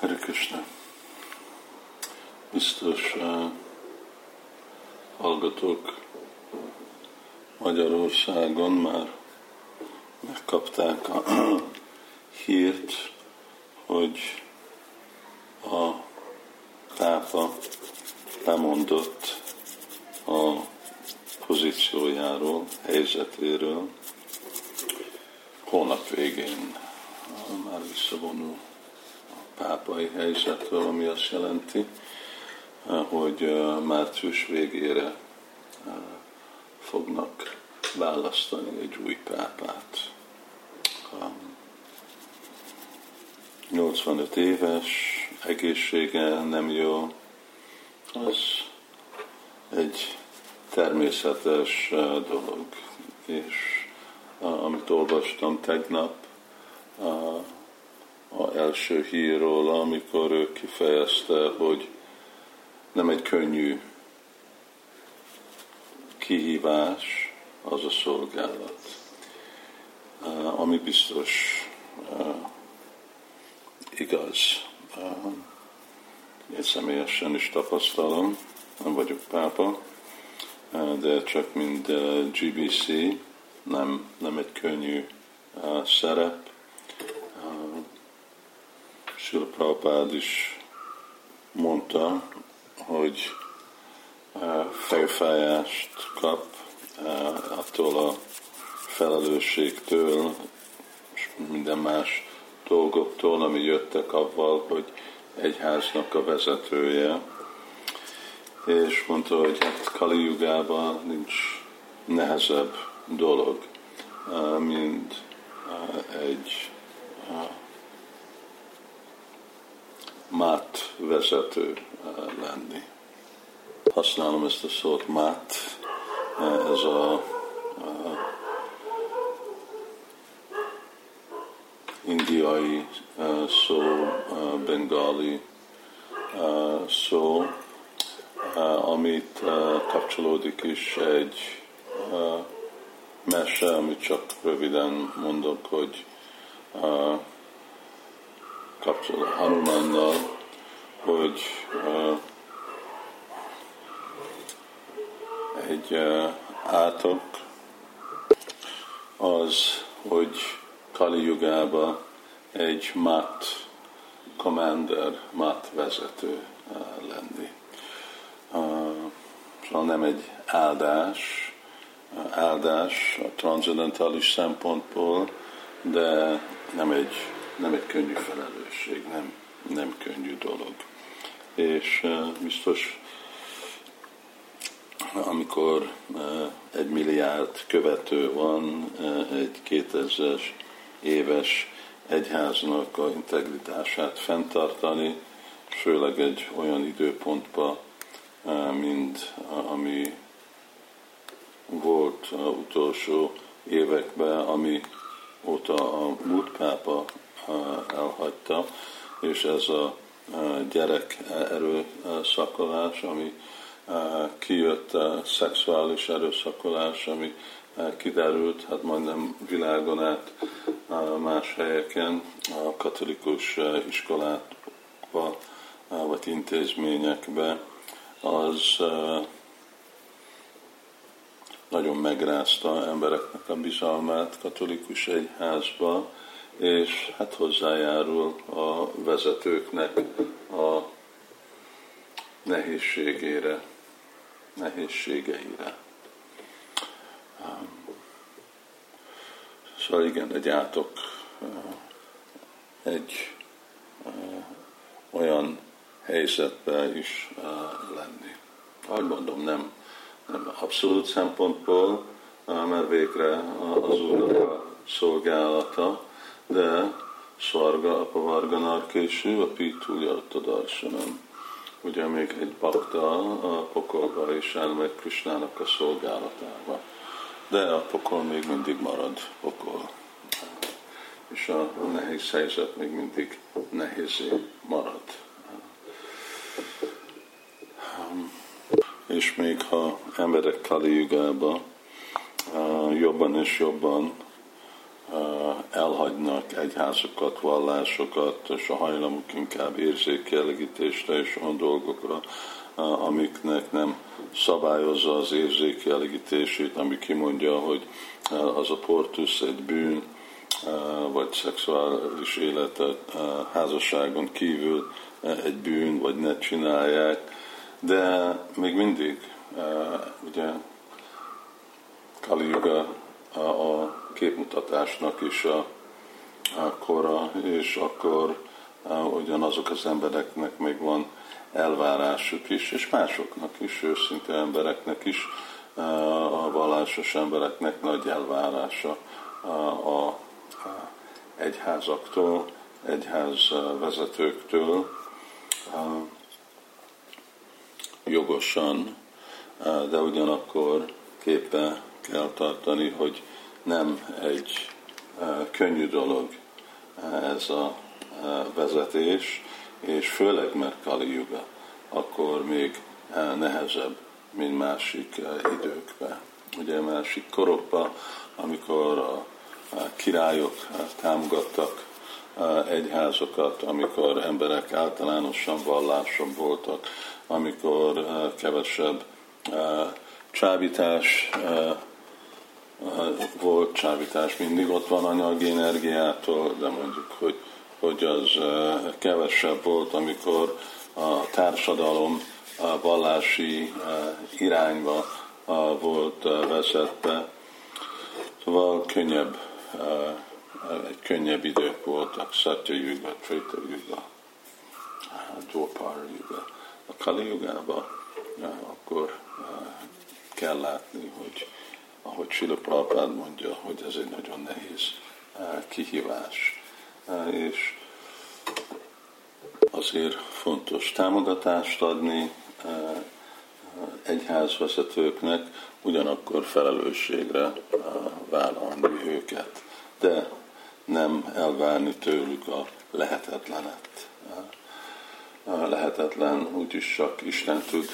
Hare Krishna. Biztos uh, hallgatók Magyarországon már megkapták a hírt, hogy a pápa lemondott a pozíciójáról, helyzetéről. Hónap végén már visszavonul pápai helyzetről, ami azt jelenti, hogy március végére fognak választani egy új pápát. 85 éves, egészsége nem jó, az egy természetes dolog. És amit olvastam tegnap, a első hírról, amikor ő kifejezte, hogy nem egy könnyű kihívás az a szolgálat, ami biztos igaz. Én személyesen is tapasztalom, nem vagyok pápa, de csak mind GBC, nem, nem egy könnyű szerep, Sila Prabhupád is mondta, hogy e, fejfájást kap e, attól a felelősségtől, és minden más dolgoktól, ami jöttek avval, hogy egyháznak a vezetője, és mondta, hogy hát Kali nincs nehezebb dolog, e, mint egy mát vezető eh, lenni. Használom ezt a szót mát, eh, ez a, a indiai eh, szó, bengali szó, amit kapcsolódik is egy mese, amit csak röviden mondok, hogy kapcsolat Hanumannal, hogy uh, egy uh, átok az, hogy Kali Yugába egy mat commander, mat vezető uh, lenni. Uh, szóval nem egy áldás, áldás a transzendentális szempontból, de nem egy nem egy könnyű felelősség, nem, nem könnyű dolog. És uh, biztos, amikor uh, egy milliárd követő van, uh, egy 2000 éves egyháznak a integritását fenntartani, főleg egy olyan időpontban, mint ami volt utolsó években, ami óta a múlt pápa elhagyta, és ez a gyerek erőszakolás, ami kijött a szexuális erőszakolás, ami kiderült, hát majdnem világon át más helyeken, a katolikus iskolákba vagy intézményekbe, az nagyon megrázta embereknek a bizalmát katolikus egyházba, és hát hozzájárul a vezetőknek a nehézségére, nehézségeire. Szóval igen, egy átok egy olyan helyzetben is lenni. Ahogy mondom, nem, nem abszolút szempontból, mert végre az a szolgálata, de Svarga Apavarganar késő, a Pitúja Darshanam. Ugye még egy bakta a pokolba is elmegy Krisnának a szolgálatába. De a pokol még mindig marad pokol. És a nehéz helyzet még mindig nehézé marad. És még ha emberek Kali jobban és jobban elhagynak egyházokat, vallásokat, és a hajlamuk inkább érzékkielégítésre és olyan dolgokra, amiknek nem szabályozza az érzékkielégítését, ami kimondja, hogy az a portusz egy bűn, vagy szexuális életet házasságon kívül egy bűn, vagy ne csinálják, de még mindig ugye Kali a képmutatásnak is a, a kora, és akkor ugyanazok az embereknek még van elvárásuk is, és másoknak is, őszinte embereknek is, a vallásos embereknek nagy elvárása a egyházaktól, egyház vezetőktől. Jogosan, de ugyanakkor képbe kell tartani, hogy nem egy könnyű dolog ez a vezetés, és főleg mert Kali Yuga, akkor még nehezebb, mint másik időkben. Ugye másik korokban, amikor a királyok támogattak egyházokat, amikor emberek általánosan valláson voltak, amikor kevesebb csábítás volt, csábítás mindig ott van anyagi energiától, de mondjuk, hogy, hogy az kevesebb volt, amikor a társadalom a vallási irányba volt vezetve. Szóval könnyebb, egy könnyebb idők voltak, Satya Yuga, Trita Yuga, Dwapara Yuga. A Kali Yugába akkor kell látni, hogy ahogy Sila Prabhupád mondja, hogy ez egy nagyon nehéz kihívás. És azért fontos támogatást adni egyházvezetőknek, ugyanakkor felelősségre vállalni őket, de nem elvárni tőlük a lehetetlenet. Lehetetlen úgyis csak Isten tud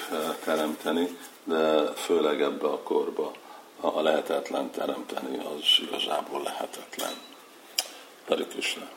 teremteni, de főleg ebbe a korba a lehetetlen teremteni, az igazából lehetetlen. Hare Krishna.